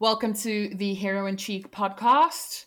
Welcome to the Heroin Cheek podcast,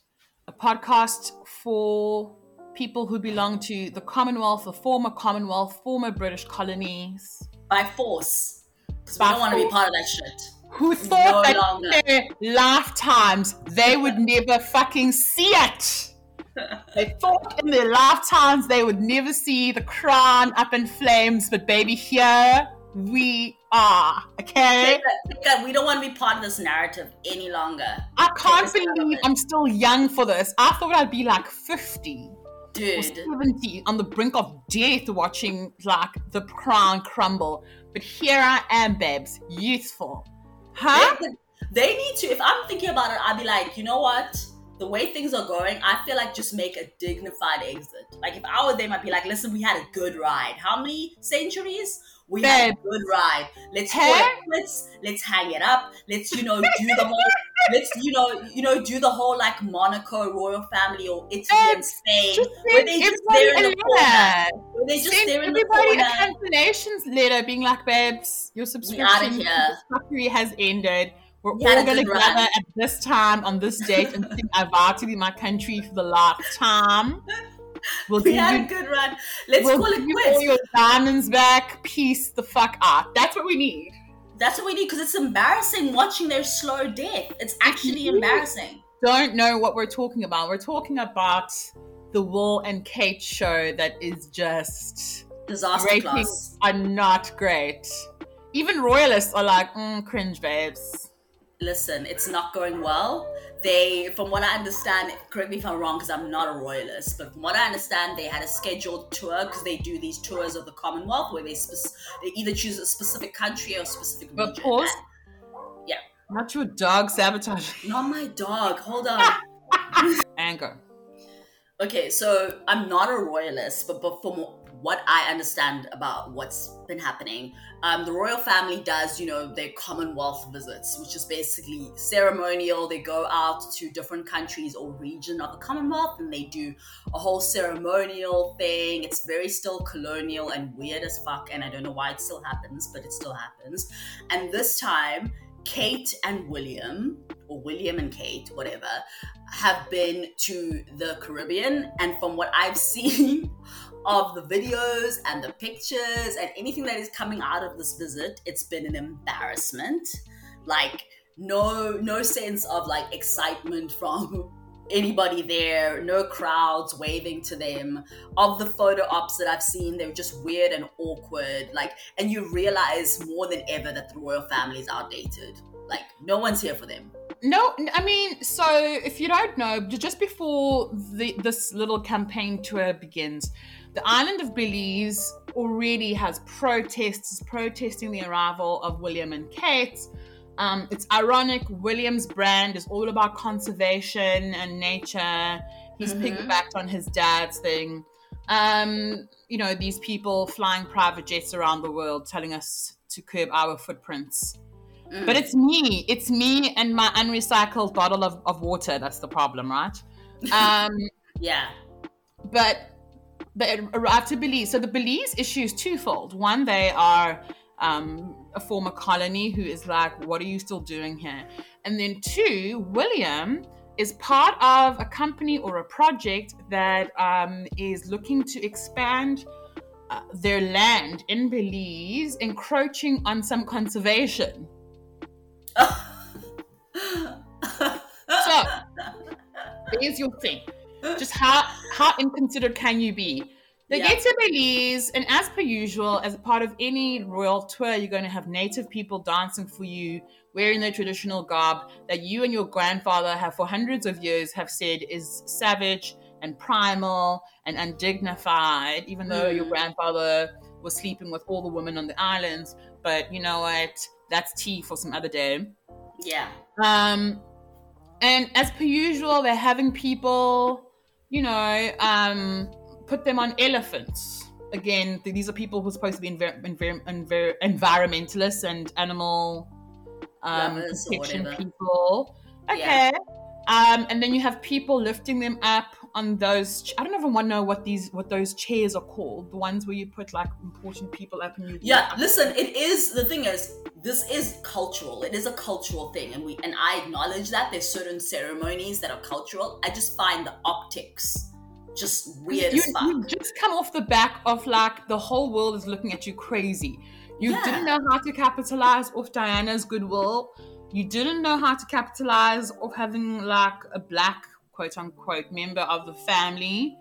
a podcast for people who belong to the Commonwealth, the former Commonwealth, former British colonies. By force. Because we don't want to be part of that shit. Who thought No that their lifetimes they would never fucking see it. They thought in their lifetimes they would never see the crown up in flames, but baby, here we are. Okay? That- take that. We don't want to be part of this narrative any longer. I can't Take us out of believe. I'm still young for this. I thought I'd be like 50 Dude. 70 on the brink of death watching like the crown crumble. But here I am, babes, youthful. Huh? They, they need to, if I'm thinking about it, I'd be like, you know what? The way things are going, I feel like just make a dignified exit. Like if I were them, I'd be like, listen, we had a good ride. How many centuries? We had a good ride. Let's it quits. Let's hang it up. Let's, you know, do the whole let's, you know, you know, do the whole like Monaco royal family or Italy and Babes, Spain. Just Where they just there in the corner. Where they just there in the everybody a corner. cancellations letter being like, babes, your subscription to here. has ended. We're We all going to gather at this time on this date and sing I vow to be my country for the last time. We'll We had you a good run. Let's we'll call it quits. all your diamonds back. Peace the fuck out. That's what we need. That's what we need because it's embarrassing watching their slow death. It's actually embarrassing. Don't know what we're talking about. We're talking about the Will and Kate show that is just Disaster ratings class. are not great. Even royalists are like, mm, cringe, babes. Listen, it's not going well. They, from what I understand, correct me if I'm wrong because I'm not a royalist, but from what I understand, they had a scheduled tour because they do these tours of the Commonwealth where they spec- they either choose a specific country or a specific But region. pause. Yeah. Not your dog sabotage. Not my dog. Hold on. Anger. Okay, so I'm not a royalist, but, but from what I understand about what's been happening, um, the royal family does, you know, their Commonwealth visits, which is basically ceremonial. They go out to different countries or region of the Commonwealth and they do a whole ceremonial thing. It's very still colonial and weird as fuck, and I don't know why it still happens, but it still happens. And this time, Kate and William, or William and Kate, whatever, have been to the Caribbean, and from what I've seen of the videos and the pictures and anything that is coming out of this visit, it's been an embarrassment. Like no no sense of like excitement from anybody there, no crowds waving to them. Of the photo ops that I've seen, they're just weird and awkward. Like and you realize more than ever that the royal family is outdated. Like no one's here for them. No, I mean, so if you don't know, just before the, this little campaign tour begins, the island of Belize already has protests protesting the arrival of William and Kate. Um, it's ironic. William's brand is all about conservation and nature. He's Mhm. piggybacked on his dad's thing. Um, you know, these people flying private jets around the world telling us to curb our footprints. Mm. But it's me. It's me and my unrecycled bottle of, of water. That's the problem, right? Um, yeah. but they arrived to Belize. So the Belize issue is twofold. One, they are um, a former colony who is like, what are you still doing here? And then two, William is part of a company or a project that um, is looking to expand uh, their land in Belize, encroaching on some conservation. So, There's your thing. Just how how inconsiderate can you be? They Yeah. get to Belize, and as per usual, as a part of any royal tour, you're going to have native people dancing for you, wearing their traditional garb that you and your grandfather have for hundreds of years have said is savage and primal and undignified, even though your Mm. grandfather was sleeping with all the women on the islands. But you know what? That's tea for some other day. yeah. Um, and as per usual, they're having people, you know, um, put them on elephants. Again, th- these are people who are supposed to be envir- envir- envir- environmentalists and animal um, protection people. Yeah. Okay. Um, and then you have people lifting them up on those. I don't even want to know what these what those chairs are called. The ones where you put like important people up and you. Yeah, listen, it is the thing is this is cultural. It is a cultural thing and we and I acknowledge that there's certain ceremonies that are cultural. I just find the optics just weird You, as fuck. you just come off the back of like the whole world is looking at you crazy. You Yeah. didn't know how to capitalize off Diana's goodwill. You didn't know how to capitalize off having like a black quote unquote member of the family.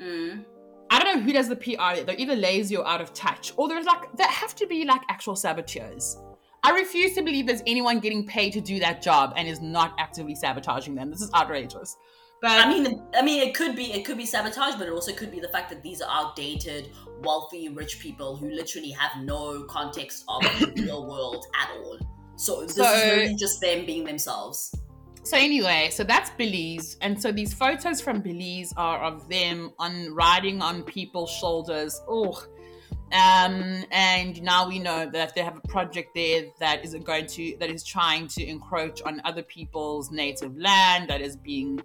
Mm. I don't know who does the PR. They're either lazy or out of touch, or there's like there have to be like actual saboteurs. I refuse to believe there's anyone getting paid to do that job and is not actively sabotaging them. This is outrageous. But I mean, I mean, it could be it could be sabotage, but it also could be the fact that these are outdated, wealthy, rich people who literally have no context of the real world at all. So this So- is really just them being themselves. So anyway, so that's Belize, and so these photos from Belize are of them on riding on people's shoulders. Oh, um, and now we know that they have a project there that is going to that is trying to encroach on other people's native land that is being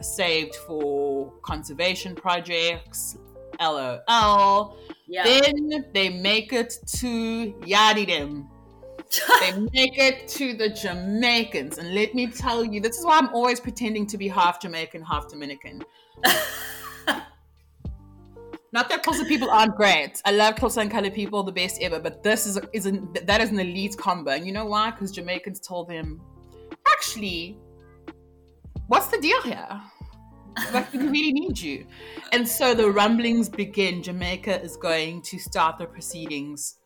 saved for conservation projects. LOL. Yeah. Then they make it to Yadidim they make it to the Jamaicans. And let me tell you, this is why I'm always pretending to be half Jamaican, half Dominican. Not that Tulsa people aren't great. I love Tulsa and colored people, the best ever. But this is is an, that is an elite combo. And you know why? Because Jamaicans told them, actually, what's the deal here? Like we really need you. And so the rumblings begin. Jamaica is going to start the proceedings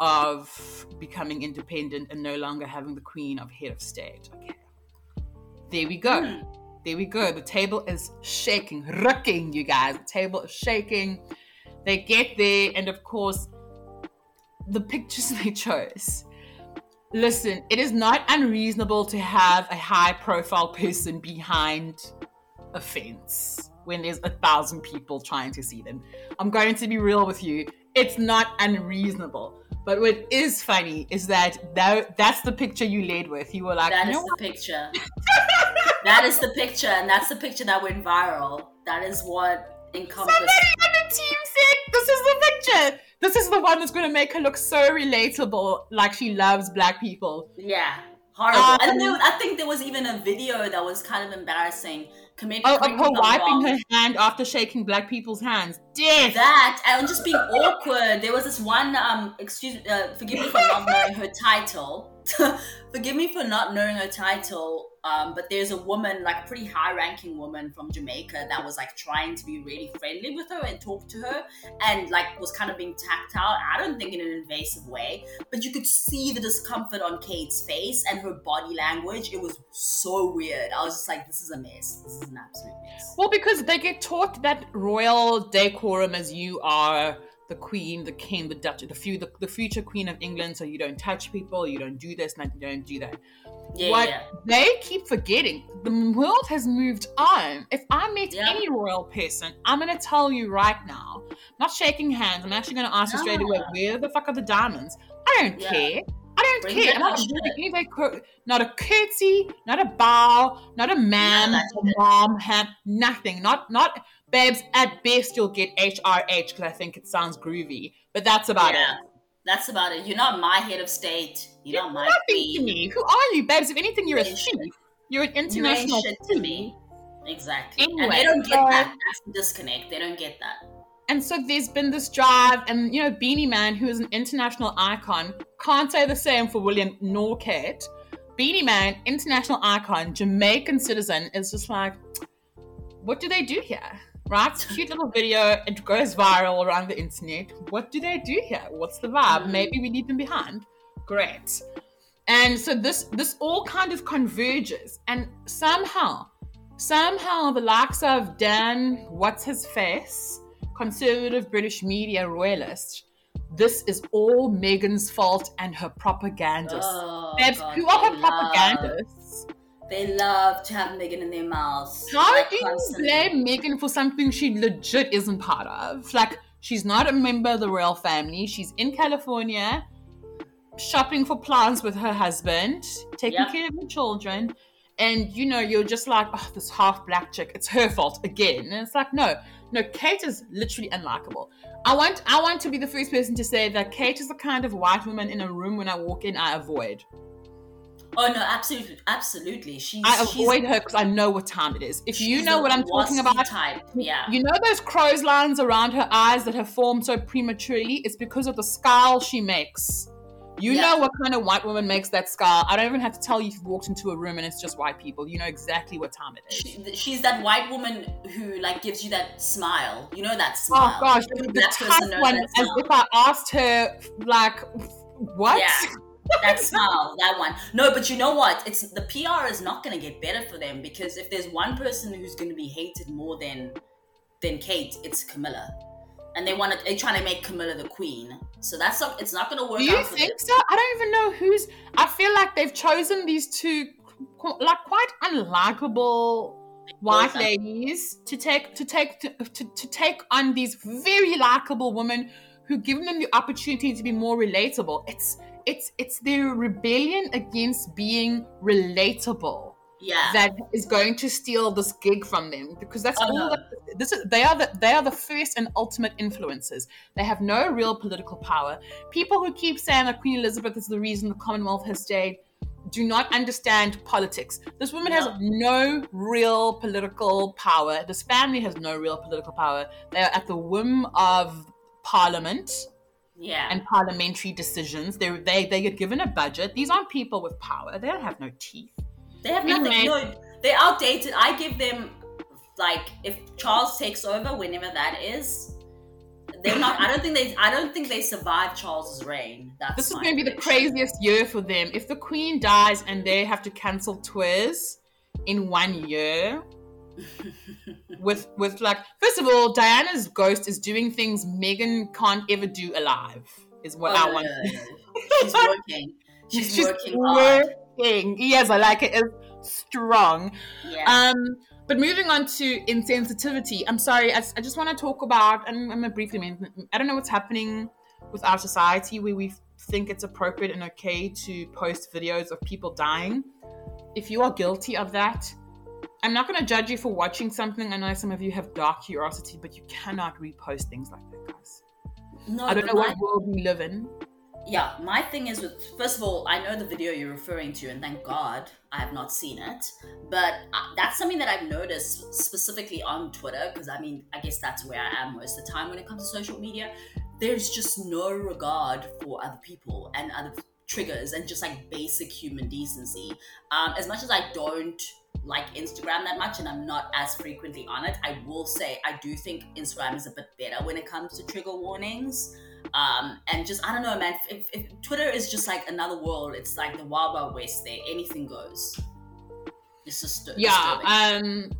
of becoming independent and no longer having the queen of head of state. Okay. There we go. Hmm. There we go. The table is shaking, rocking, you guys. The table is shaking. They get there, and of course, the pictures they chose. Listen, it is not unreasonable to have a high profile person behind a fence when there's a thousand people trying to see them. I'm going to be real with you. It's not unreasonable. But what is funny is that, that that's the picture you laid with. You were like, That is the picture. that is the picture, and that's the picture that went viral. That is what encompassed. Somebody on the team said this is the picture. This is the one that's going to make her look so relatable, like she loves black people. Yeah, horrible. Um, and there, I think there was even a video that was kind of embarrassing. Commit, Oh, of her wiping her hand after shaking black people's hands. Death. that and just being awkward. There was this one. Um, excuse, uh, forgive me for not knowing her title. forgive me for not knowing her title. Um, but there's a woman, like a pretty high-ranking woman from Jamaica, that was like trying to be really friendly with her and talk to her, and like was kind of being tactile. I don't think in an invasive way, but you could see the discomfort on Kate's face and her body language. It was so weird. I was just like, this is a mess. This is an absolute mess. Well, because they get taught that royal decorum as you are the queen, the king, the duchess, the, few, the, the future queen of England. So you don't touch people, you don't do this, and you don't do that. Yeah, what yeah. they keep forgetting, the world has moved on. If I meet Yeah. any royal person, I'm gonna tell you right now, not shaking hands. I'm actually gonna ask you straight away, where the fuck are the diamonds? I don't Yeah. care. I don't Bring care. I'm not doing any cur- not a curtsy, not a bow, not a man, of a mom, ham, nothing. Not not babes. At best, you'll get HRH because I think it sounds groovy, but that's about Yeah. it. That's about it. You're not my head of state. You're not my Nothing to me. Who are you, babes? If anything, you're a You ain't thief. You're an international shit to me. Exactly. and Anyway, they don't get so- that. That's the disconnect. They don't get that. And so there's been this drive, and you know, Beenie Man, who is an international icon, can't say the same for William nor Kate. Beenie Man, international icon, Jamaican citizen, is just like, what do they do here? Right? Cute little video, it goes viral around the internet. What do they do here? What's the vibe? Mhm. Maybe we leave them behind. Great. And so this this all kind of converges, and somehow, somehow the likes of Dan, what's his face, conservative British media royalist, this is all Meghan's fault and her propagandists. Oh, Babes, God, who are her propagandists? They love to have Meghan in their mouths. How like, do you constantly. blame Meghan for something she legit isn't part of? Like, she's not a member of the royal family. She's in California, shopping for plants with her husband, taking Yeah. care of her children. and you know you're just like oh this half black chick it's her fault again and it's like no no kate is literally unlikable i want i want to be the first person to say that kate is the kind of white woman in a room when i walk in i avoid Oh no, absolutely, absolutely. She's i she's avoid her because i know what time it is if you know what i'm talking about Type, yeah. you know those crow's lines around her eyes that have formed so prematurely it's because of the scowl she makes you Yeah. know what kind of white woman makes that scowl i don't even have to tell you if you've walked into a room and it's just white people you know exactly what time it is She, she's that white woman who like gives you that smile. You know that oh, smile. Oh gosh, the person knows one. As if I asked her, like, what? Yeah. That smile, that one. No, but you know what? It's the PR is not going to get better for them because if there's one person who's going to be hated more than than Kate, it's Camilla, and they want to. They're trying to make Camilla the queen. So that's not. It's not going to work Do you think them. so? I don't even know who's. I feel like they've chosen these two, like, quite unlikable white ladies to take to take to, to, to take on these very likable women who give them the opportunity to be more relatable. It's it's it's their rebellion against being relatable. Yeah. that is going to steal this gig from them because that's Oh, all no. that this is they are the they are the first and ultimate influencers they have no real political power people who keep saying that queen elizabeth is the reason the commonwealth has stayed do not understand politics this woman has no real political power this family has no real political power they are at the whim of parliament yeah. and parliamentary decisions they they they get given a budget these aren't people with power they don't have no teeth They have nothing. Anyway. No, they're outdated. I give them like if Charles takes over, whenever that is, they're not. I don't think they. I don't think they survive Charles's reign. That's This is going to be the craziest year for them. If the queen dies and they have to cancel tours in one year, with with like first of all, Diana's ghost is doing things Meghan can't ever do alive. Is what Oh, I want. no, no, no. She's working. She's, working working. Yes, I like it. It's strong. Yeah. Um, but moving on to insensitivity, I'm sorry. I, I just want to talk about, and I'm gonna briefly mention. I don't know what's happening with our society where we think it's appropriate and okay to post videos of people dying. If you are guilty of that, I'm not gonna judge you for watching something. I know some of you have dark curiosity, but you cannot repost things like that, guys. no, I don't know my- what world we live in. yeah, my thing is with first of all, I know the video you're referring to, and thank God I have not seen it. But uh, that's something that I've noticed specifically on Twitter, because I mean, I guess that's where I am most of the time when it comes to social media. There's just no regard for other people and other triggers and just like basic human decency. Um, as much as I don't like Instagram that much and I'm not as frequently on it, I will say I do think Instagram is a bit better when it comes to trigger warnings um, and just I don't know, man. If, if Twitter is just like another world, it's like the wild wild west. There, anything goes. It's just yeah disturbing. um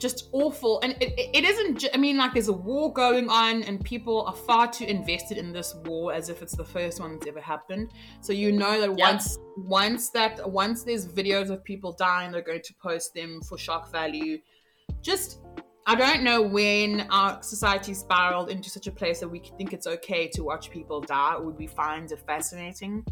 just awful. And it, it, isn't i mean like there's a war going on and people are far too invested in this war as if it's the first one that's ever happened. So you know that Yeah. once once that once there's videos of people dying they're going to post them for shock value. Just i don't know when our society spiraled into such a place that we think it's okay to watch people die. Or we find it fascinating.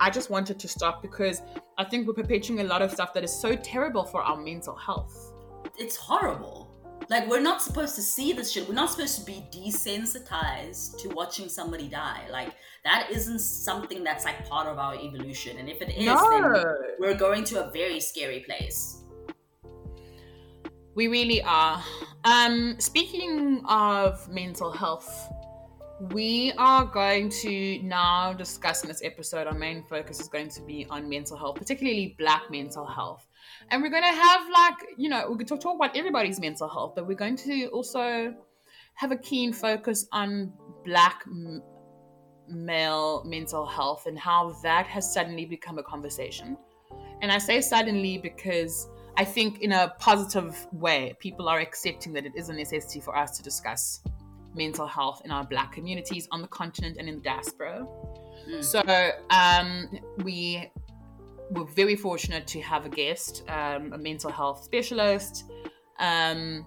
I just wanted to stop because I think we're perpetuating a lot of stuff that is so terrible for our mental health. It's horrible. Like we're not supposed to see this shit. We're not supposed to be desensitized to watching somebody die. Like that isn't something that's like part of our evolution. And if it is, then we're going to a very scary place. we really are. Um, speaking of mental health, we are going to now discuss in this episode. Our main focus is going to be on mental health, particularly Black mental health, and we're going to have like you know we could talk, talk about everybody's mental health, but we're going to also have a keen focus on Black m- male mental health and how that has suddenly become a conversation. And I say suddenly because I think in a positive way, people are accepting that it is a necessity for us to discuss mental health in our black communities on the continent and in the diaspora. Mm. So um, we were very fortunate to have a guest, um, a mental health specialist, um,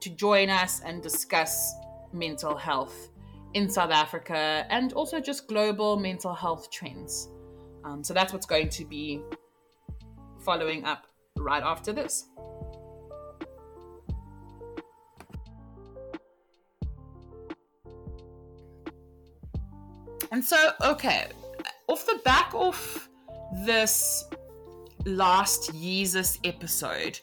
to join us and discuss mental health in South Africa and also just global mental health trends. Um, so that's what's going to be following up right after this. And so, okay, off the back of this last Jesus episode,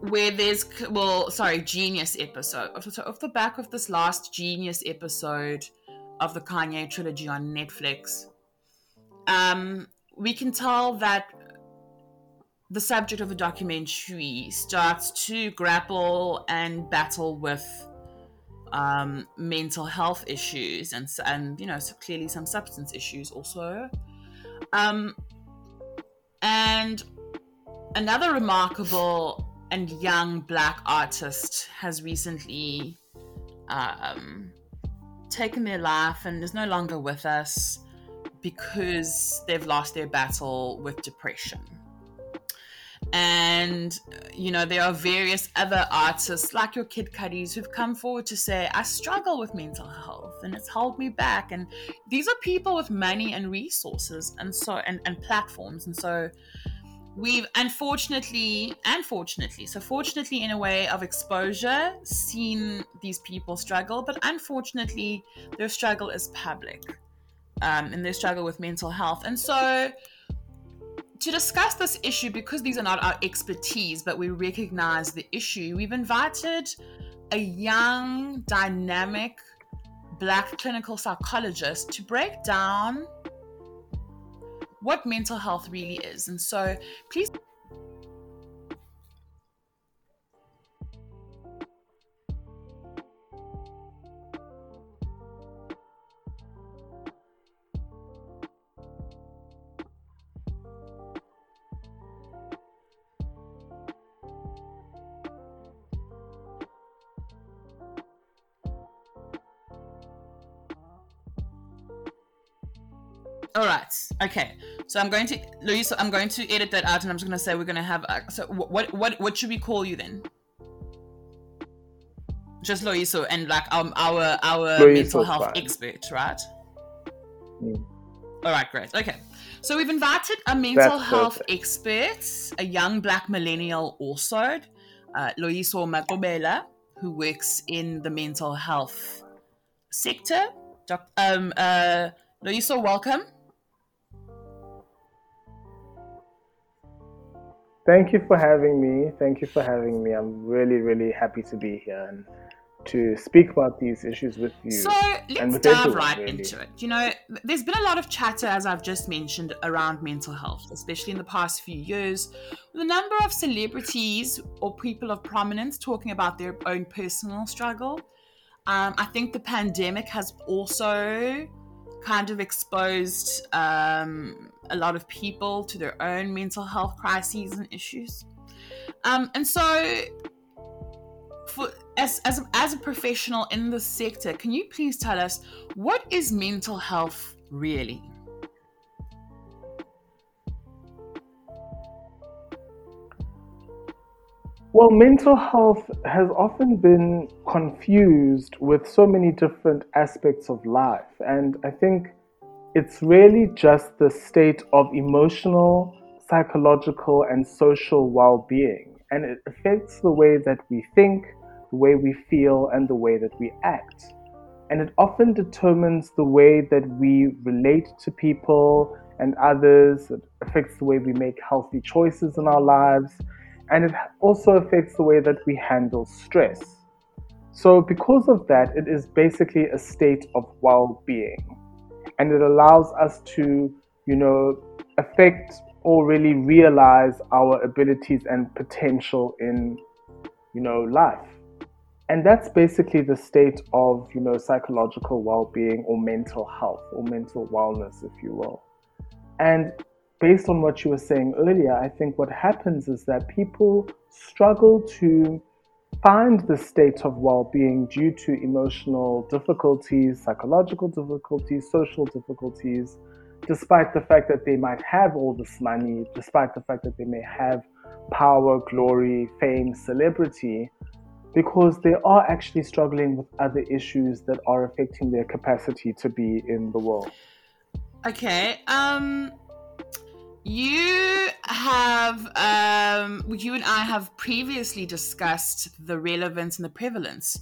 where there's well, sorry, Genius episode. So off the back of this last Genius episode of the Kanye trilogy on Netflix, um, we can tell that the subject of the documentary starts to grapple and battle with um, mental health issues and and you know so clearly some substance issues also. Um, and another remarkable and young black artist has recently um, taken their life and is no longer with us because they've lost their battle with depression. And, you know, there are various other artists like your Kid Cudis who've come forward to say, I struggle with mental health and it's held me back. And these are people with money and resources and so, and, and platforms. And so, we've unfortunately, unfortunately, so fortunately in a way of exposure, seen these people struggle, but unfortunately, their struggle is public um, and their struggle with mental health. And so, to discuss this issue, because these are not our expertise, but we recognize the issue, we've invited a young, dynamic black clinical psychologist to break down what mental health really is. And so, please All right. Okay. So I'm going to Louise. I'm going to edit that out, and I'm just going to say we're going to have. Uh, so what what what should we call you then? Just Loiso and like um our our mental health fine. expert, right? Mm. All right, great. Okay. So we've invited a mental That's health perfect. expert, a young black millennial also, uh, Loiso Makobela, who works in the mental health sector. Doc, um, uh, Loiso, welcome. Thank you for having me. Thank you for having me. I'm really, really happy to be here and to speak about these issues with you. So let's dive everyone, right really. into it. You know, there's been a lot of chatter, as I've just mentioned, around mental health, especially in the past few years, with a number of celebrities or people of prominence talking about their own personal struggle. Um, I think the pandemic has also kind of exposed um, a lot of people to their own mental health crises and issues. Um, and so, for, as, as, as a professional in the sector, can you please tell us what is mental health really? Well, mental health has often been confused with so many different aspects of life. And I think it's really just the state of emotional, psychological, and social well being. And it affects the way that we think, the way we feel, and the way that we act. And it often determines the way that we relate to people and others. It affects the way we make healthy choices in our lives. And it also affects the way that we handle stress. So, because of that, it is basically a state of well being and it allows us to, you know, affect or really realize our abilities and potential in, you know, life. And that's basically the state of, you know, psychological well-being or mental health or mental wellness, if you will. And based on what you were saying earlier, I think what happens is that people struggle to find the state of well being due to emotional difficulties, psychological difficulties, social difficulties, despite the fact that they might have all this money, despite the fact that they may have power, glory, fame, celebrity, because they are actually struggling with other issues that are affecting their capacity to be in the world. Okay. Um you have um, you and I have previously discussed the relevance and the prevalence,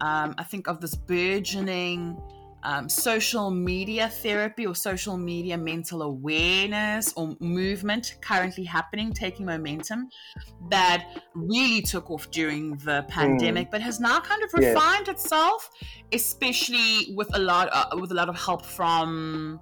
um, I think, of this burgeoning um, social media therapy or social media mental awareness or movement currently happening, taking momentum, that really took off during the pandemic, mm. but has now kind of refined itself, especially with a lot uh, with a lot of help from.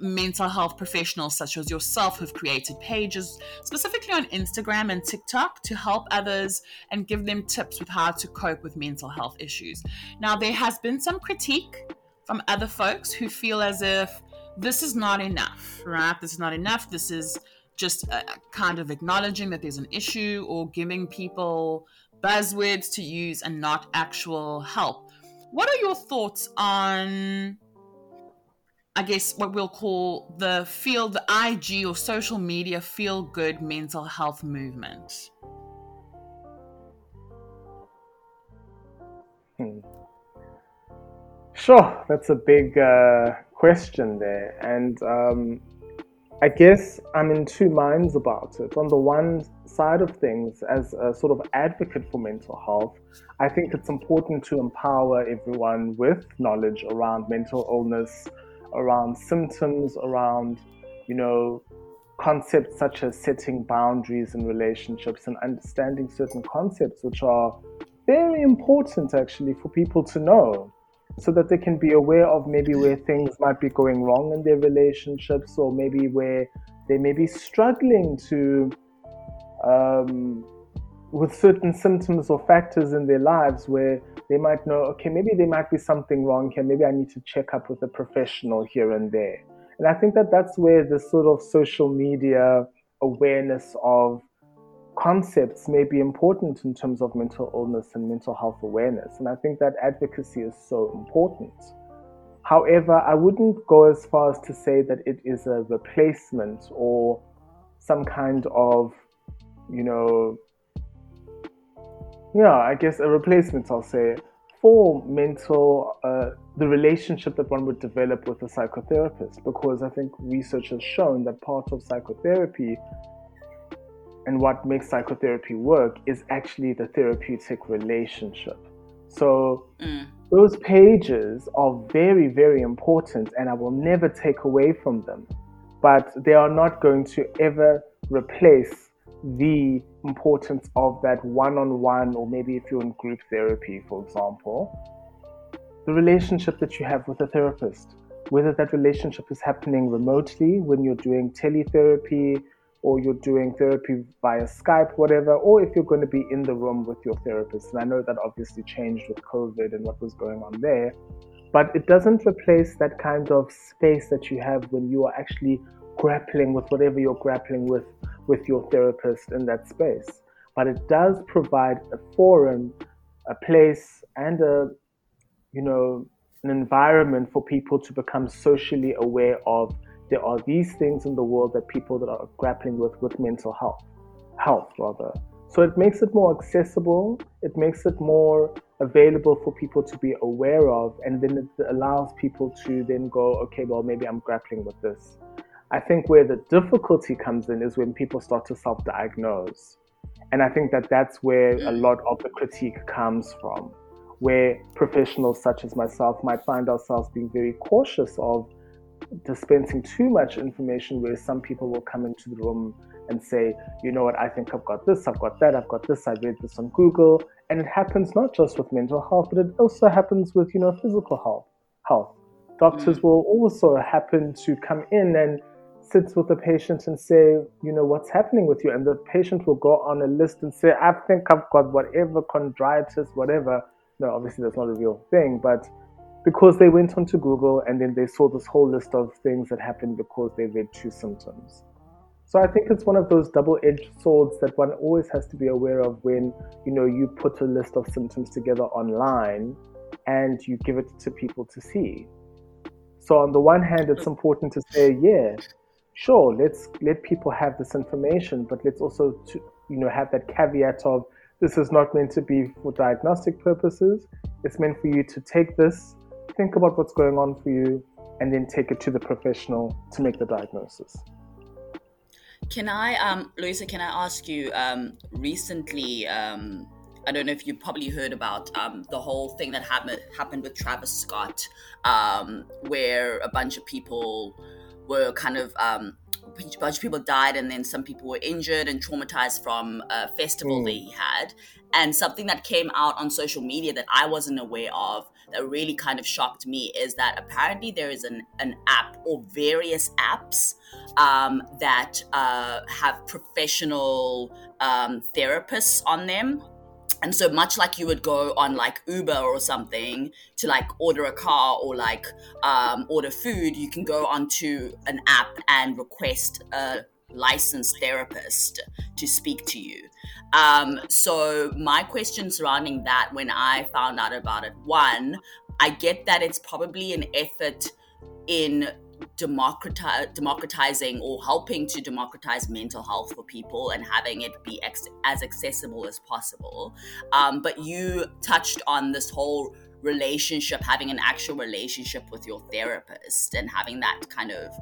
Uh, mental health professionals such as yourself who've created pages specifically on Instagram and TikTok to help others and give them tips with how to cope with mental health issues. Now, there has been some critique from other folks who feel as if this is not enough, right? This is not enough. This is just a, kind of acknowledging that there's an issue or giving people buzzwords to use and not actual help. What are your thoughts on I guess what we'll call the feel the IG or social media feel good mental health movement? Hmm. Sure, that's a big uh, question there, and um, I guess I'm in two minds about it. On the one side of things, as a sort of advocate for mental health, I think it's important to empower everyone with knowledge around mental illness around symptoms, around, you know, concepts such as setting boundaries in relationships and understanding certain concepts, which are very important actually for people to know so that they can be aware of maybe where things might be going wrong in their relationships or maybe where they may be struggling to um, with certain symptoms or factors in their lives where they might know, okay, maybe there might be something wrong here. Maybe I need to check up with a professional here and there. And I think that that's where the sort of social media awareness of concepts may be important in terms of mental illness and mental health awareness. And I think that advocacy is so important. However, I wouldn't go as far as to say that it is a replacement or some kind of, you know, yeah, I guess a replacement, I'll say, for mental, uh, the relationship that one would develop with a psychotherapist. Because I think research has shown that part of psychotherapy and what makes psychotherapy work is actually the therapeutic relationship. So, mm. those pages are very, very important, and I will never take away from them. But they are not going to ever replace the importance of that one on one, or maybe if you're in group therapy, for example, the relationship that you have with a therapist, whether that relationship is happening remotely when you're doing teletherapy or you're doing therapy via Skype, whatever, or if you're going to be in the room with your therapist. And I know that obviously changed with COVID and what was going on there, but it doesn't replace that kind of space that you have when you are actually grappling with whatever you're grappling with with your therapist in that space. But it does provide a forum, a place, and a, you know, an environment for people to become socially aware of. There are these things in the world that people that are grappling with with mental health health rather. So it makes it more accessible. It makes it more available for people to be aware of. And then it allows people to then go okay well maybe i'm grappling with this I think where the difficulty comes in is when people start to self diagnose. And I think that that's where a mm. lot of the critique comes from, where professionals such as myself might find ourselves being very cautious of dispensing too much information, where some people will come into the room and say, you know what, I think I've got this, I've got that, I've got this, I read this on Google. And it happens not just with mental health, but it also happens with, you know, physical health. Health. Doctors mm. will also happen to come in and sits with the patient and say, you know, what's happening with you? And the patient will go on a list and say, I think I've got whatever chondritis, whatever. No, obviously that's not a real thing, but because they went onto Google and then they saw this whole list of things that happened because they read two symptoms. So I think it's one of those double-edged swords that one always has to be aware of when, you know, you put a list of symptoms together online and you give it to people to see. So on the one hand, it's mm. important to say, yeah, sure, let's let people have this information, but let's also to, you know have that caveat of this is not meant to be for diagnostic purposes. It's meant for you to take this, think about what's going on for you, and then take it to the professional to make the diagnosis. Can I, um, Loiso? Can I ask you? Um, recently, um, I don't know if you probably heard about um, the whole thing that happened happened with Travis Scott, um, where a bunch of people were kind of um, a bunch of people died, and then some people were injured and traumatized from a festival mm. that he had. And something that came out on social media that I wasn't aware of that really kind of shocked me is that apparently there is an, an app or various apps um, that uh, have professional um, therapists on them and so much like you would go on like uber or something to like order a car or like um, order food you can go onto an app and request a licensed therapist to speak to you. Um, so my question surrounding that when i found out about it one i get that it's probably an effort in democratize, democratizing or helping to democratize mental health for people and having it be ex- as accessible as possible. Um, but you touched on this whole relationship, having an actual relationship with your therapist and having that kind of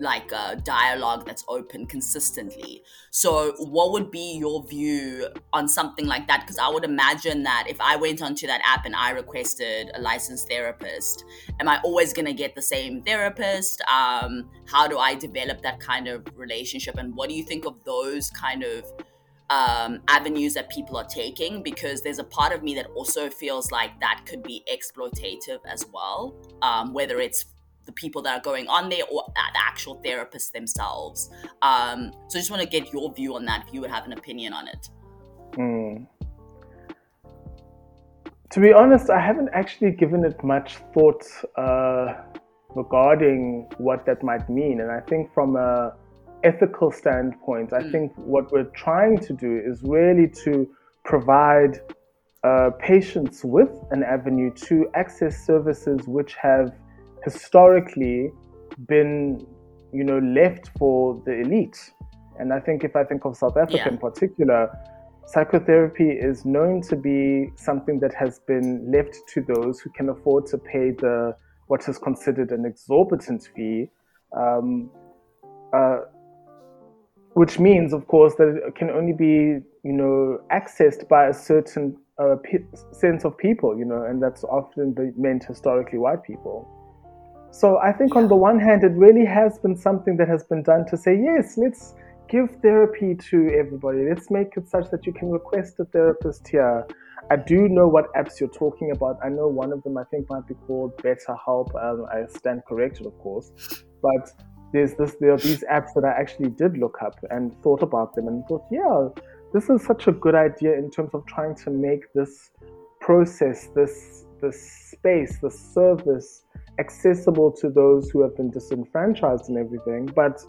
like a dialogue that's open consistently. So, what would be your view on something like that? Because I would imagine that if I went onto that app and I requested a licensed therapist, am I always going to get the same therapist? Um, how do I develop that kind of relationship? And what do you think of those kind of um, avenues that people are taking because there's a part of me that also feels like that could be exploitative as well, um, whether it's the people that are going on there or the actual therapists themselves. Um, so I just want to get your view on that if you would have an opinion on it. Mm. To be honest, I haven't actually given it much thought uh, regarding what that might mean. And I think from a ethical standpoint, I mm. think what we're trying to do is really to provide uh, patients with an avenue to access services which have historically been, you know, left for the elite. And I think if I think of South Africa yeah. in particular, psychotherapy is known to be something that has been left to those who can afford to pay the what is considered an exorbitant fee, um, uh, which means, of course, that it can only be you know accessed by a certain uh, p- sense of people, you know, and that's often meant historically white people. So I think on the one hand, it really has been something that has been done to say, yes, let's give therapy to everybody. Let's make it such that you can request a therapist here. I do know what apps you're talking about. I know one of them I think might be called BetterHelp. Um, I stand corrected, of course, but there's this there are these apps that I actually did look up and thought about them and thought, yeah, this is such a good idea in terms of trying to make this process, this this space, this service accessible to those who have been disenfranchised and everything. But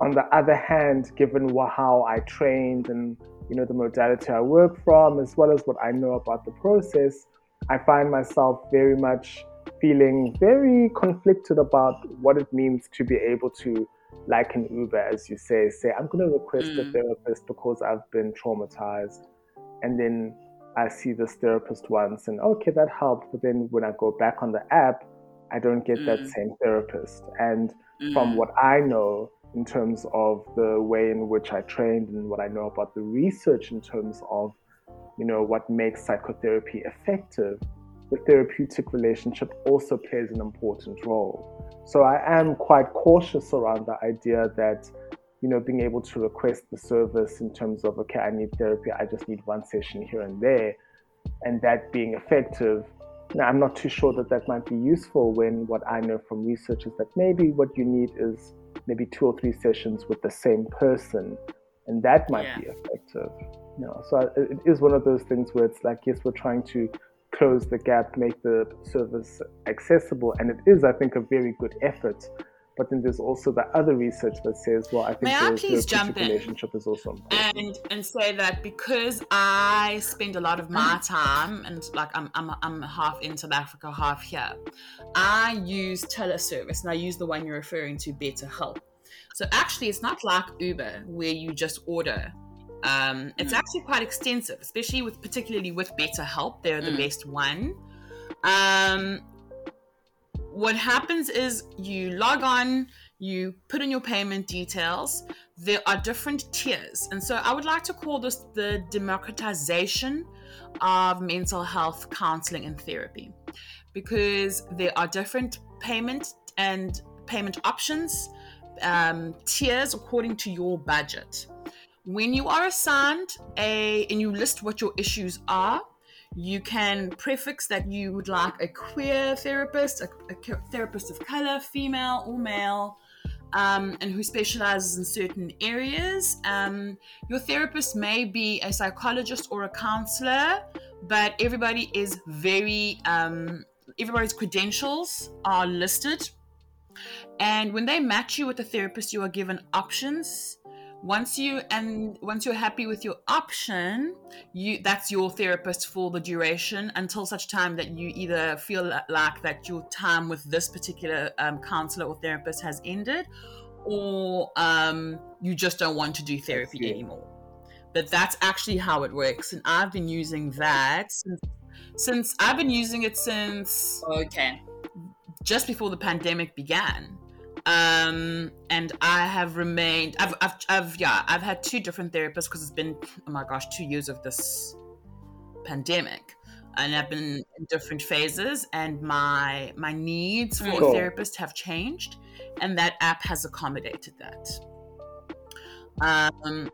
on the other hand, given how I trained and you know the modality I work from, as well as what I know about the process, I find myself very much feeling very conflicted about what it means to be able to, like an Uber, as you say, say I'm going to request mm. a therapist because I've been traumatized, and then I see this therapist once, and okay, that helped. But then when I go back on the app, I don't get mm. that same therapist. And mm. from what I know in terms of the way in which I trained and what I know about the research in terms of, you know, what makes psychotherapy effective, the therapeutic relationship also plays an important role. So I am quite cautious around the idea that, you know, being able to request the service in terms of, okay, I need therapy, I just need one session here and there, and that being effective now, I'm not too sure that that might be useful when what I know from research is that maybe what you need is maybe two or three sessions with the same person, and that might yeah. be effective. You know, so uh, it is one of those things where it's like, yes, we're trying to close the gap, make the service accessible, and it is, I think, a very good effort. But then there's also the other research that says, well, I think May the I please jump relationship in is also important. And and say that because I spend a lot of my time and like I'm I'm I'm half in South Africa, half here, I use teleservice and I use the one you're referring to, BetterHelp. So actually, it's not like Uber where you just order. Um, it's mm. actually quite extensive, especially with particularly with BetterHelp. They're the mm. best one. Um, what happens is you log on, you put in your payment details, there are different tiers. And so I would like to call this the democratization of mental health counseling and therapy because there are different payment and payment options, um, tiers according to your budget. When you are assigned a and you list what your issues are, you can prefix that you would like a queer therapist, a, a therapist of color, female or male, um, and who specializes in certain areas. Um, your therapist may be a psychologist or a counselor, but everybody is very, um, everybody's credentials are listed. And when they match you with a therapist, you are given options once you and once you're happy with your option you that's your therapist for the duration until such time that you either feel like that your time with this particular um, counselor or therapist has ended or um, you just don't want to do therapy anymore. But that's actually how it works and i've been using that since, since i've been using it since okay. just before the pandemic began um, and I have remained. I've, I've, I've, yeah, I've had two different therapists because it's been, oh my gosh, two years of this pandemic, and I've been in different phases, and my my needs for cool. a therapist have changed, and that app has accommodated that. Um,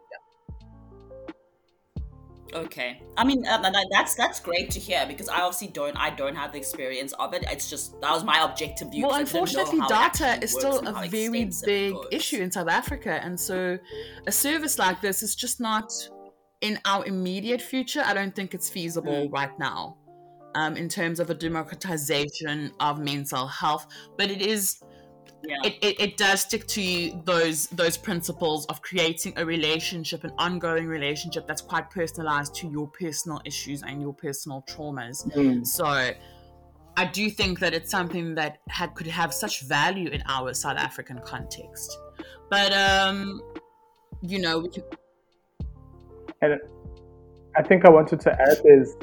Okay, I mean uh, that's that's great to hear because I obviously don't I don't have the experience of it. It's just that was my objective view. Well, unfortunately, data is still a very big issue in South Africa, and so a service like this is just not in our immediate future. I don't think it's feasible mm. right now, um, in terms of a democratization of mental health. But it is yeah. it, it, it, does stick to those those principles of creating a relationship an ongoing relationship that's quite personalized to your personal issues and your personal traumas mm. so i do think that it's something that had, could have such value in our south african context but um you know we can and i think i wanted to add is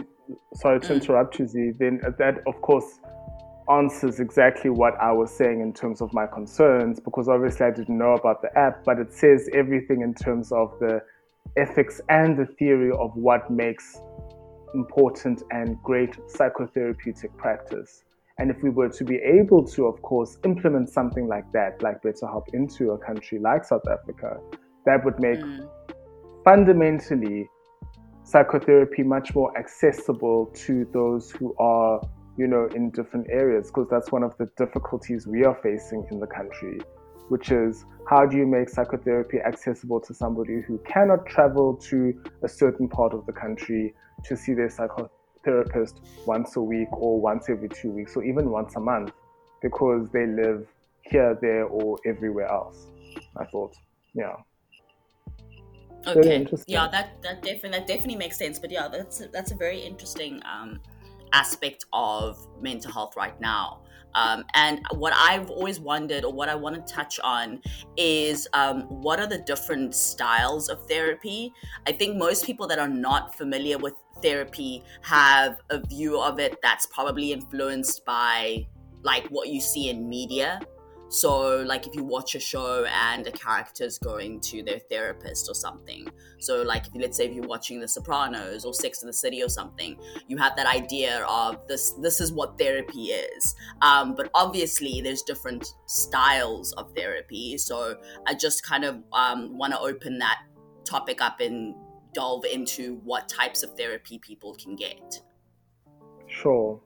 sorry to mm. interrupt you z then that of course answers exactly what I was saying in terms of my concerns because obviously I didn't know about the app, but it says everything in terms of the ethics and the theory of what makes important and great psychotherapeutic practice. And if we were to be able to, of course, implement something like that, like BetterHelp, into a country like South Africa, that would make mm. fundamentally psychotherapy much more accessible to those who are you know, in different areas, because that's one of the difficulties we are facing in the country, which is how do you make psychotherapy accessible to somebody who cannot travel to a certain part of the country to see their psychotherapist once a week or once every two weeks or even once a month because they live here, there, or everywhere else. I thought, yeah. Okay. Yeah, that that definitely that definitely makes sense. But yeah, that's a, that's a very interesting um, aspect of mental health right now. Um, and what I've always wondered, or what I want to touch on, is um, what are the different styles of therapy? I think most people that are not familiar with therapy have a view of it that's probably influenced by like what you see in media so, like if you watch a show and a character's going to their therapist or something. So, like if let's say if you're watching The Sopranos or Sex in the City or something, you have that idea of this. This is what therapy is. Um, but obviously, there's different styles of therapy. So, I just kind of um, want to open that topic up and delve into what types of therapy people can get. Sure.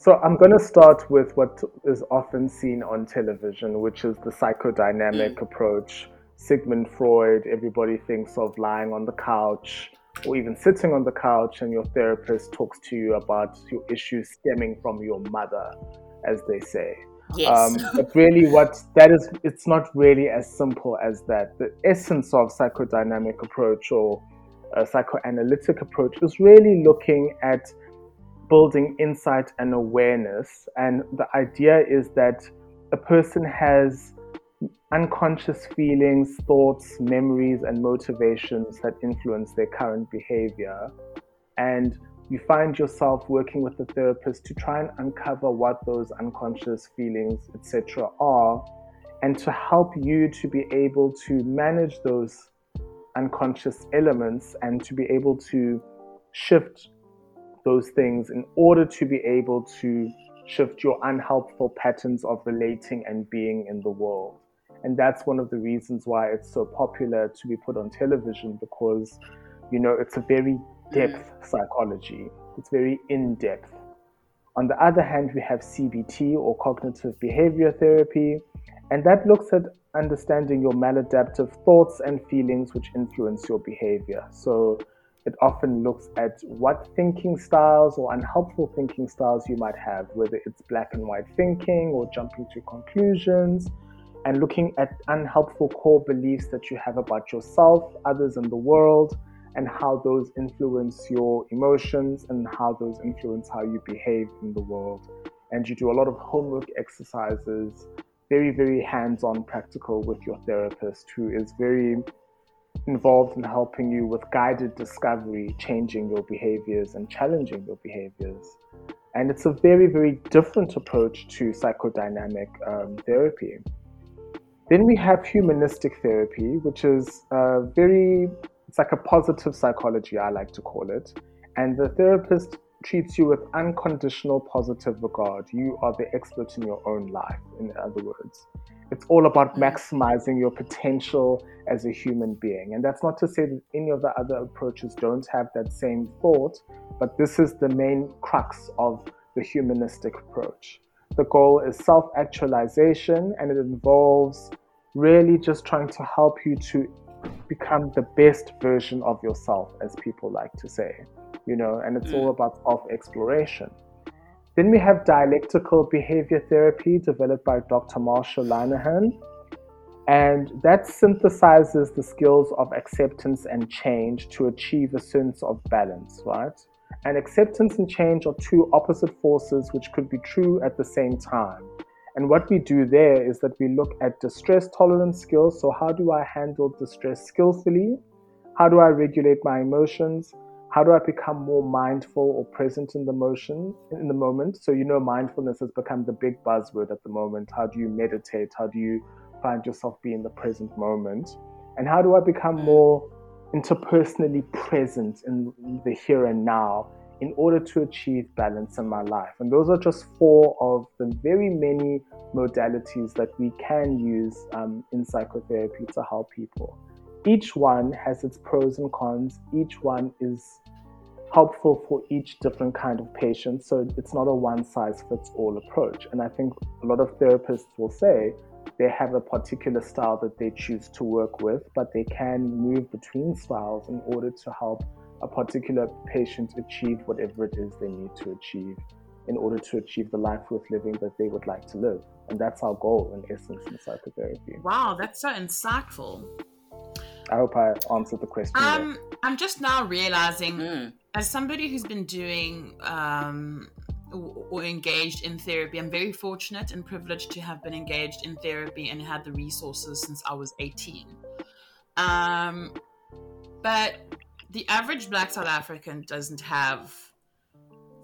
So I'm going to start with what is often seen on television, which is the psychodynamic mm. approach. Sigmund Freud, everybody thinks of lying on the couch or even sitting on the couch, and your therapist talks to you about your issues stemming from your mother, as they say. Yes. Um, but really, what that is, it's not really as simple as that. The essence of psychodynamic approach or a psychoanalytic approach is really looking at building insight and awareness. And the idea is that a person has unconscious feelings, thoughts, memories, and motivations that influence their current behavior. And you find yourself working with a therapist to try and uncover what those unconscious feelings, etc., are, and to help you to be able to manage those unconscious elements and to be able to shift those things in order to be able to shift your unhelpful patterns of relating and being in the world. And that's one of the reasons why it's so popular to be put on television because, you know, it's a very depth psychology, it's very in depth. On the other hand, we have CBT or cognitive behavior therapy, and that looks at understanding your maladaptive thoughts and feelings which influence your behavior. So it often looks at what thinking styles or unhelpful thinking styles you might have, whether it's black and white thinking or jumping to conclusions, and looking at unhelpful core beliefs that you have about yourself, others, and the world, and how those influence your emotions and how those influence how you behave in the world. And you do a lot of homework exercises very, very hands on practical with your therapist who is very involved in helping you with guided discovery, changing your behaviors and challenging your behaviors. And it's a very, very different approach to psychodynamic um, therapy. Then we have humanistic therapy, which is a very, it's like a positive psychology, I like to call it. And the therapist treats you with unconditional positive regard. You are the expert in your own life, in other words. It's all about mm. maximizing your potential as a human being. And that's not to say that any of the other approaches don't have that same thought, but this is the main crux of the humanistic approach. The goal is self actualization, and it involves really just trying to help you to become the best version of yourself, as people like to say you know, and it's mm. all about self exploration. Then we have dialectical behavior therapy developed by Dr. Marsha Linehan. And that synthesizes the skills of acceptance and change to achieve a sense of balance, right? And acceptance and change are two opposite forces which could be true at the same time. And what we do there is that we look at distress tolerance skills. So, how do I handle distress skillfully? How do I regulate my emotions? How do I become more mindful or present in the motion in the moment? So you know mindfulness has become the big buzzword at the moment. How do you meditate? How do you find yourself be in the present moment? And how do I become more interpersonally present in the here and now in order to achieve balance in my life? And those are just four of the very many modalities that we can use um, in psychotherapy to help people each one has its pros and cons. Each one is helpful for each different kind of patient. So it's not a one size fits all approach. And I think a lot of therapists will say they have a particular style that they choose to work with, but they can move between styles in order to help a particular patient achieve whatever it is they need to achieve in order to achieve the life worth living that they would like to live. And that's our goal in essence in psychotherapy. Wow, that's so insightful. I hope I answered the question. Um, I'm just now realizing, mm. as somebody who's been doing um, or engaged in therapy, I'm very fortunate and privileged to have been engaged in therapy and had the resources since I was 18. Um, but the average Black South African doesn't have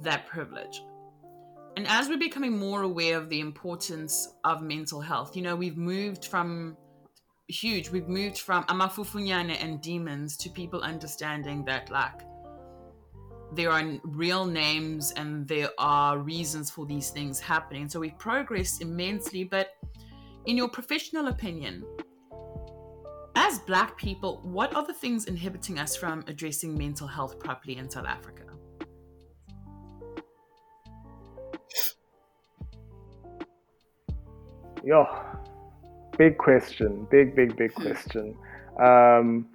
that privilege. And as we're becoming more aware of the importance of mental health, you know, we've moved from huge. We've moved from amafufunyane and demons to people understanding that like there are real names and there are reasons for these things happening. So we've progressed immensely. But in your professional opinion, as black people, what are the things inhibiting us from addressing mental health properly in South Africa? Yeah, big question, big, big, big question. Um,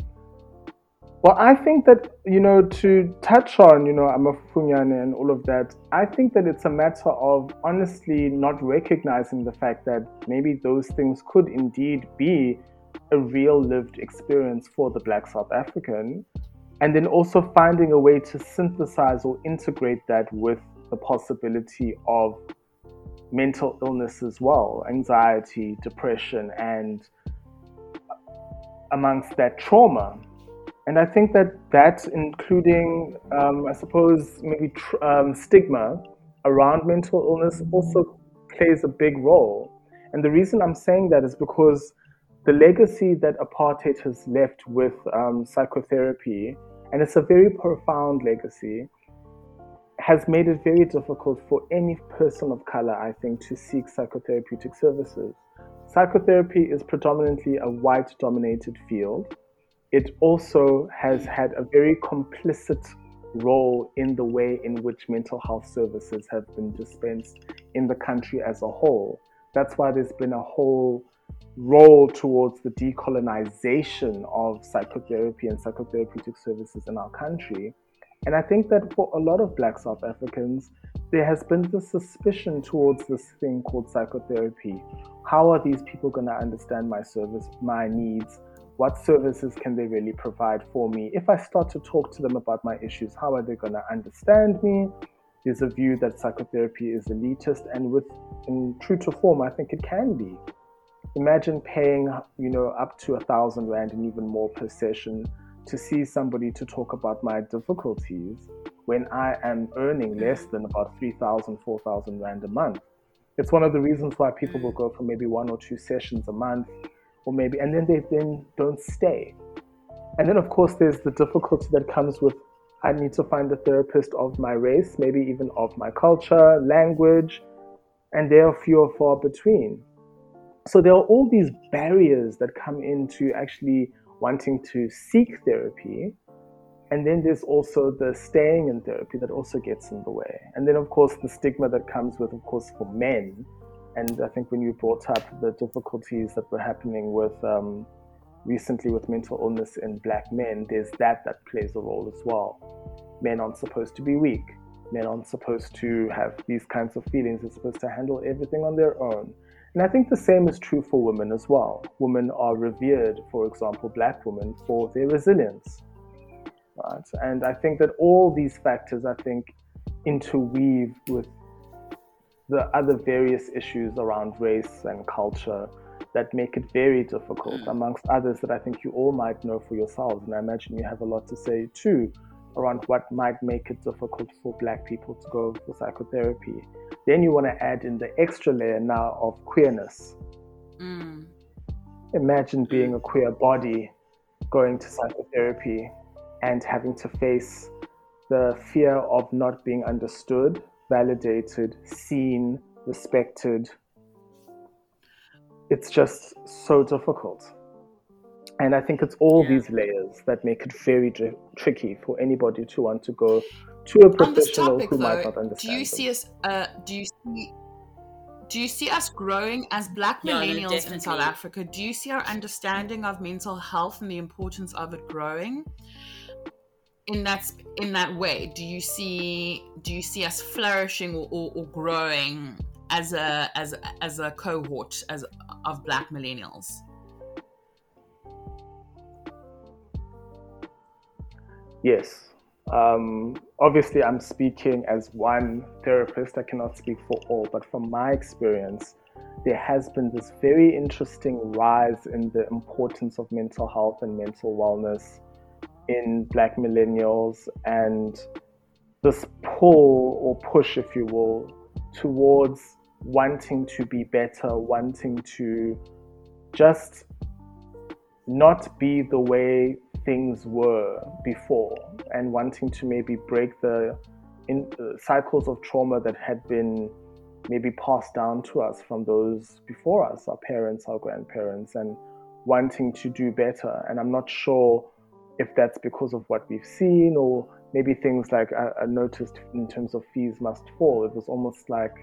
well, I think that, you know, to touch on, you know, Amafunyane and all of that, I think that it's a matter of honestly not recognizing the fact that maybe those things could indeed be a real lived experience for the Black South African. And then also finding a way to synthesize or integrate that with the possibility of mental illness as well anxiety, depression, and amongst that trauma. And I think that that, including, um, I suppose, maybe tr- um, stigma around mental illness also plays a big role. And the reason I'm saying that is because the legacy that apartheid has left with um, psychotherapy, and it's a very profound legacy, has made it very difficult for any person of color, I think, to seek psychotherapeutic services. Psychotherapy is predominantly a white dominated field. It also has had a very complicit role in the way in which mental health services have been dispensed in the country as a whole. That's why there's been a whole role towards the decolonization of psychotherapy and psychotherapeutic services in our country. And I think that for a lot of Black South Africans, there has been this suspicion towards this thing called psychotherapy. How are these people going to understand my service, my needs? What services can they really provide for me? If I start to talk to them about my issues, how are they going to understand me? There's a view that psychotherapy is elitist, and with in true to form, I think it can be. Imagine paying, you know, up to a thousand rand and even more per session to see somebody to talk about my difficulties when I am earning less than about 3,000, 4,000 Rand a month. It's one of the reasons why people will go for maybe one or two sessions a month, or maybe, and then they then don't stay. And then, of course, there's the difficulty that comes with I need to find a therapist of my race, maybe even of my culture, language, and they are few or far between. So there are all these barriers that come into actually wanting to seek therapy. And then there's also the staying in therapy that also gets in the way. And then, of course, the stigma that comes with, of course, for men. And I think when you brought up the difficulties that were happening with um, recently with mental illness in black men, there's that that plays a role as well. Men aren't supposed to be weak. Men aren't supposed to have these kinds of feelings. They're supposed to handle everything on their own. And I think the same is true for women as well. Women are revered, for example, black women, for their resilience. Right? And I think that all these factors, I think, interweave with the other various issues around race and culture that make it very difficult, mm. amongst others that I think you all might know for yourselves. And I imagine you have a lot to say too around what might make it difficult for black people to go for psychotherapy. Then you want to add in the extra layer now of queerness. Mm. Imagine being a queer body going to psychotherapy and having to face the fear of not being understood, validated, seen, respected. It's just so difficult. And I think it's all yeah. these layers that make it very tr- tricky for anybody to want to go to a professional topic, who though, might not understand. Do you them. see us? Uh, do you see? Do you see us growing as Black millennials no, in South Africa? Do you see our understanding of mental health and the importance of it growing? In that in that way, do you see do you see us flourishing or, or, or growing as a as as a cohort as of Black millennials? Yes. Um, obviously, I'm speaking as one therapist. I cannot speak for all, but from my experience, there has been this very interesting rise in the importance of mental health and mental wellness in Black millennials and this pull or push, if you will, towards wanting to be better, wanting to just not be the way things were before and wanting to maybe break the in, uh, cycles of trauma that had been maybe passed down to us from those before us, our parents, our grandparents, and wanting to do better. And I'm not sure if that's because of what we've seen or maybe things like I, I noticed in terms of fees must fall. It was almost like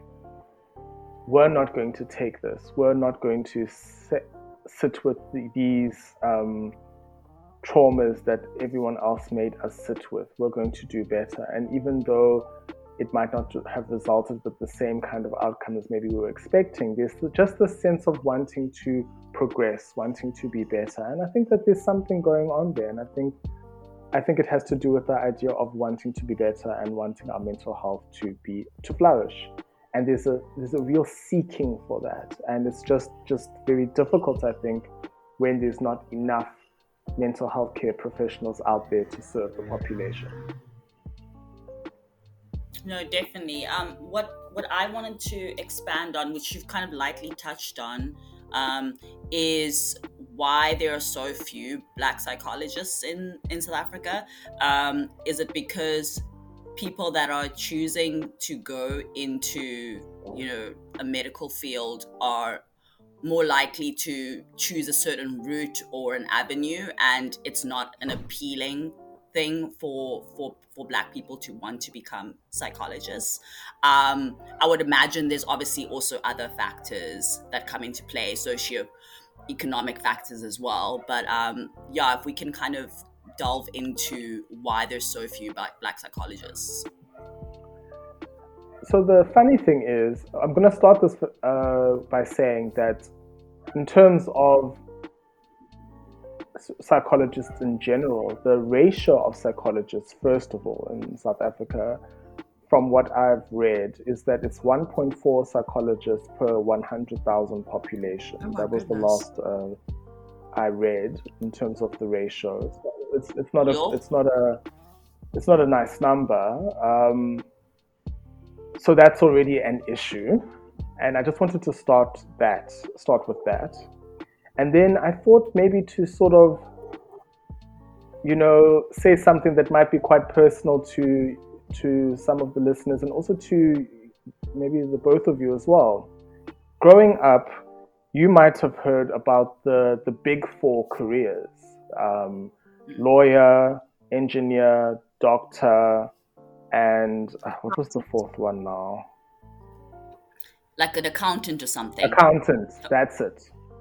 we're not going to take this. We're not going to sit, sit with the, these um, traumas that everyone else made us sit with. We're going to do better. And even though it might not have resulted with the same kind of outcome as maybe we were expecting, there's just a sense of wanting to progress, wanting to be better. And I think that there's something going on there. And I think I think it has to do with the idea of wanting to be better and wanting our mental health to be to flourish. And there's a there's a real seeking for that. And it's just just very difficult, I think, when there's not enough mental health care professionals out there to serve the population. No, definitely. Um, what what I wanted to expand on, which you've kind of lightly touched on, um, is why there are so few black psychologists in, in South Africa. Um, is it because people that are choosing to go into, you know, a medical field are more likely to choose a certain route or an avenue and it's not an appealing thing for for for black people to want to become psychologists. Um, i would imagine there's obviously also other factors that come into play socio economic factors as well. But um, yeah if we can kind of delve into why there's so few black, black psychologists so the funny thing is, I'm going to start this uh, by saying that in terms of psychologists in general, the ratio of psychologists, first of all, in South Africa, from what I've read, is that it's 1.4 psychologists per 100,000 population. Oh that was goodness. the last uh, I read in terms of the ratios. It's, it's not a it's not a it's not a nice number. Um, so that's already an issue, and I just wanted to start that start with that. And then I thought maybe to sort of, you know, say something that might be quite personal to to some of the listeners and also to maybe the both of you as well. Growing up, you might have heard about the the big four careers: um, lawyer, engineer, doctor, and uh, what was the fourth one now? like an accountant or something Accountant. That's it.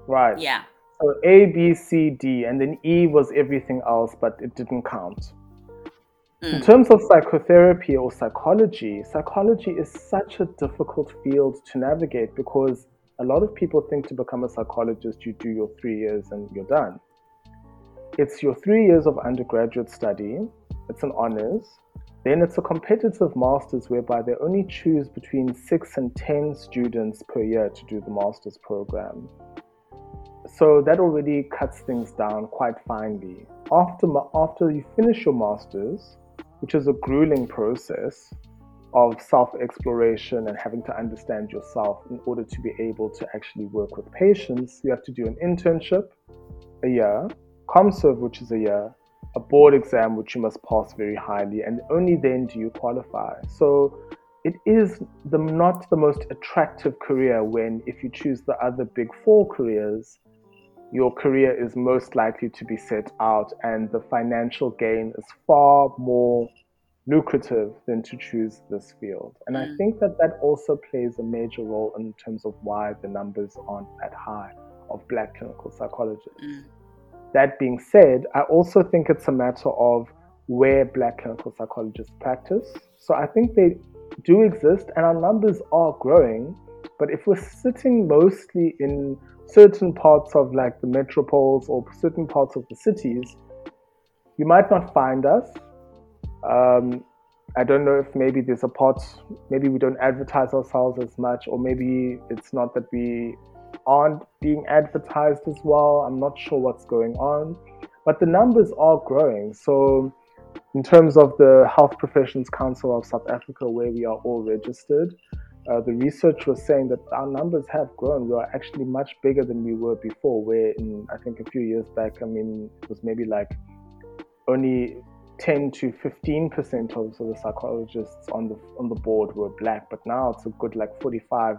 Right. yeah So A, B, C, D, and then E was everything else, but it didn't count. In Mm. terms of psychotherapy or psychology, psychology is such a difficult field to navigate because a lot of people think to become a psychologist, you do your three years and you're done. It's your three years of undergraduate study, it's an honors, then it's a competitive master's whereby they only choose between six and 10 students per year to do the master's program so that already cuts things down quite finely. After after you finish your masters, which is a grueling process of self-exploration and having to understand yourself in order to be able to actually work with patients, you have to do an internship, a year, ComServe, which is a year, a board exam which you must pass very highly, and only then do you qualify. So it is the not the most attractive career when if you choose the other big four careers your career is most likely to be set out and the financial gain is far more lucrative than to choose this field and i Mm. think that that also plays a major role in terms of why the numbers aren't that high of black clinical psychologists Mm. That being said, I also think it's a matter of where black clinical psychologists practice. So I think they do exist and our numbers are growing. But if we're sitting mostly in certain parts of like the metropoles or certain parts of the cities, you might not find us. Um, I don't know if maybe there's a part, maybe we don't advertise ourselves as much, or maybe it's not that we aren't being advertised as well. I'm not sure what's going on, but the numbers are growing. So, in terms of the Health Professions Council of South Africa, where we are all registered, uh, the research was saying that our numbers have grown. We are actually much bigger than we were before. Where in I think a few years back, I mean, it was maybe like only 10 to 15 percent of the psychologists on the on the board were black, but now it's a good like 45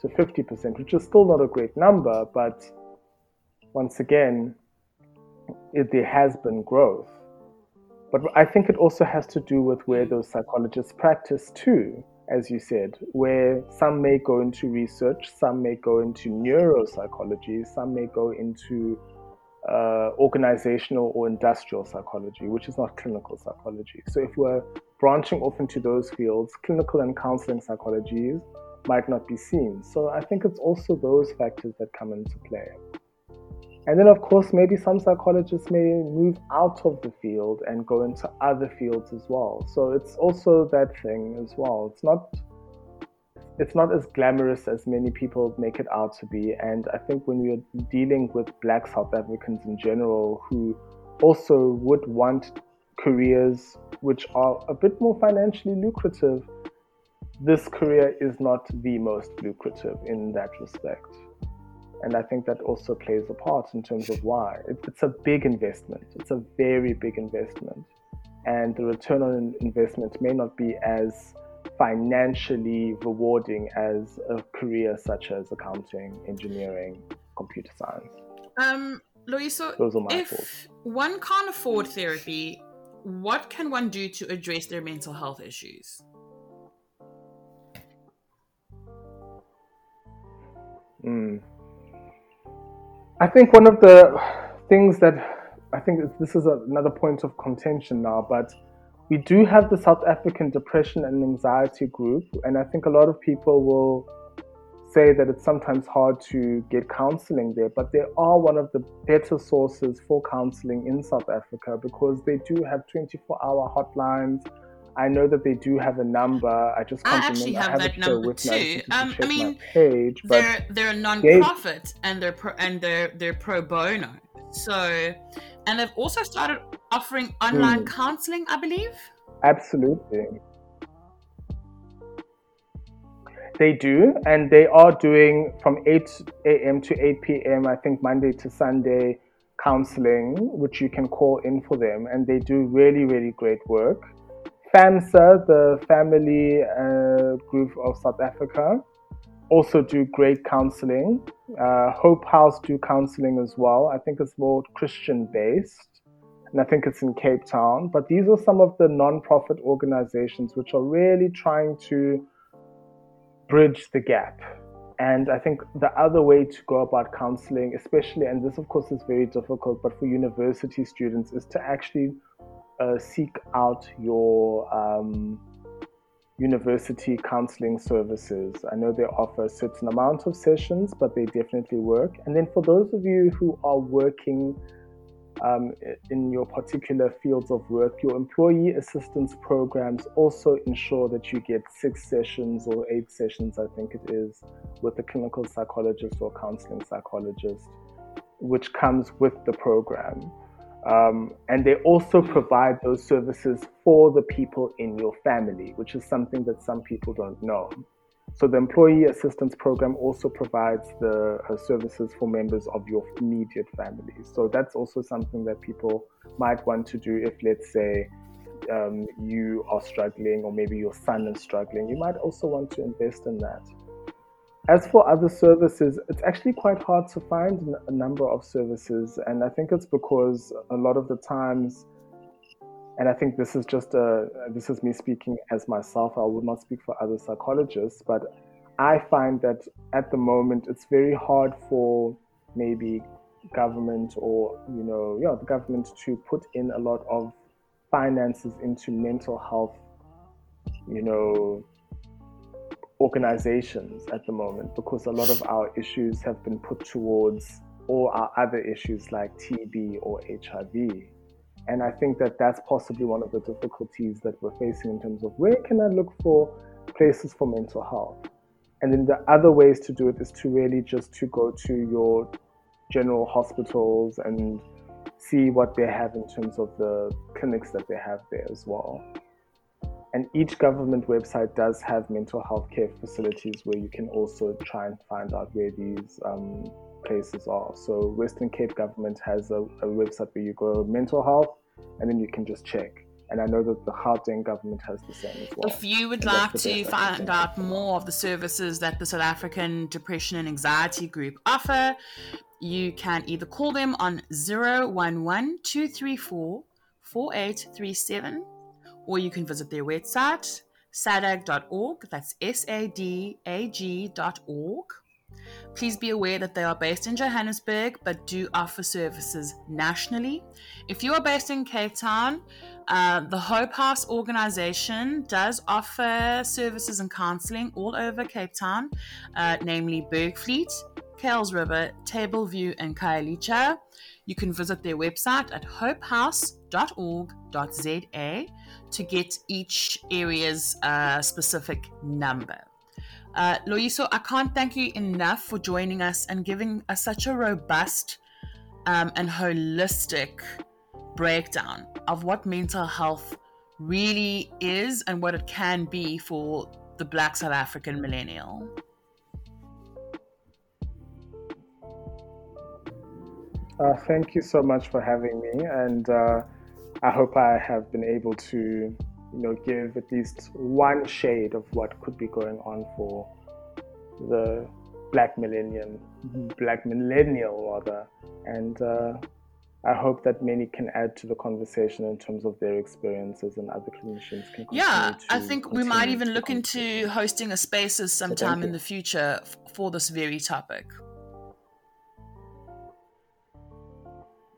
to 50 percent, which is still not a great number, but once again, it, there has been growth. But I think it also has to do with where those psychologists practice too, as you said, where some may go into research, some may go into neuropsychology, some may go into uh, organizational or industrial psychology, which is not clinical psychology. So if we're branching off into those fields, clinical and counseling psychologies might not be seen. So I think it's also those factors that come into play. And then, of course, maybe some psychologists may move out of the field and go into other fields as well. So it's also that thing as well. It's not it's not as glamorous as many people make it out to be. And I think when we are dealing with Black South Africans in general, who also would want careers which are a bit more financially lucrative, this career is not the most lucrative in that respect. And I think that also plays a part in terms of why. it's a big investment, it's a very big investment. And the return on investment may not be as financially rewarding as a career such as accounting, engineering, computer science. Um, Loiso, Those are my if thoughts. one can't afford therapy, what can one do to address their mental health issues? Mm. I think one of the things that I think this is another point of contention now, but we do have the South African Depression and Anxiety Group, and I think a lot of people will say that it's sometimes hard to get counseling there, but they are one of the better sources for counseling in South Africa because they do have 24 hour hotlines. I know that they do have a number. I just can't I actually remember. have, I have that number too. Um, I mean, page, they're they're a non-profit and they're pro, and they're they're pro bono. So, and they've also started offering online mm. counseling, I believe. Absolutely. They do, and they are doing from 8 a.m. to 8 p.m., I think Monday to Sunday counseling, which you can call in for them, and they do really, really great work. FAMSA, the Family uh, Group of South Africa, also do great counseling. Uh, Hope House do counseling as well. I think it's more Christian based, and I think it's in Cape Town. But these are some of the non-profit organizations which are really trying to bridge the gap. And I think the other way to go about counseling, especially, and this of course is very difficult, but for university students, is to actually uh, seek out your um, university counseling services. I know they offer a certain amount of sessions, but they definitely work. And then for those of you who are working um, in your particular fields of work, your employee assistance programs also ensure that you get six sessions or eight sessions, I think it is, with a clinical psychologist or counseling psychologist, which comes with the program. Um, and they also provide those services for the people in your family, which is something that some people don't know. So the employee assistance program also provides the uh, services for members of your immediate family. So that's also something that people might want to do if, let's say, um, you are struggling or maybe your son is struggling. You might also want to invest in that. As for other services, it's actually quite hard to find a number of services, and I think it's because a lot of the times, and I think this is just a this is me speaking as myself. I would not speak for other psychologists, but I find that at the moment it's very hard for maybe government or you know yeah the government to put in a lot of finances into mental health you know organizations at the moment because a lot of our issues have been put towards all our other issues like TB or HIV. And I think that that's possibly one of the difficulties that we're facing in terms of where can I look for places for mental health? And then the other ways to do it is to really just to go to your general hospitals and see what they have in terms of the clinics that they have there as well. And each government website does have mental health care facilities where you can also try and find out where these um, places are. So Western Cape government has a, a, website where you go mental health, and then you can just check. And I know that the Gauteng government has the same as well. If you would and like to find out more of the services that the South African Depression and Anxiety Group offer, you can either call them on 011 234 4837 or you can visit their website, sadag.org. That's S A D A G.org. Please be aware that they are based in Johannesburg but do offer services nationally. If you are based in Cape Town, uh, the Hope House organization does offer services and counseling all over Cape Town, uh, namely Bergvliet, Kuils River, Table View, and Khayelitsha. You can visit their website at hopehouse.org.za to get each area's uh, specific number. Uh, Loiso, I can't thank you enough for joining us and giving us such a robust um, and holistic breakdown of what mental health really is and what it can be for the Black South African millennial. Uh, thank you so much for having me, and uh, I hope I have been able to, you know, give at least one shade of what could be going on for the black millennium, black millennial rather, and uh, I hope that many can add to the conversation in terms of their experiences and other clinicians can. Yeah, I think we might even look into hosting a spaces sometime in the future for this very topic.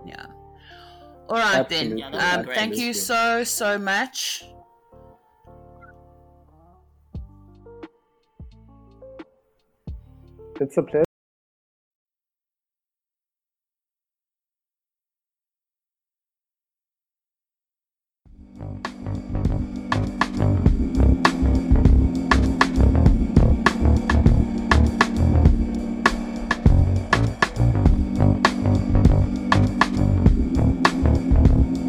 Yeah. All right Absolutely. then. Um, thank you so so much. It's a pleasure.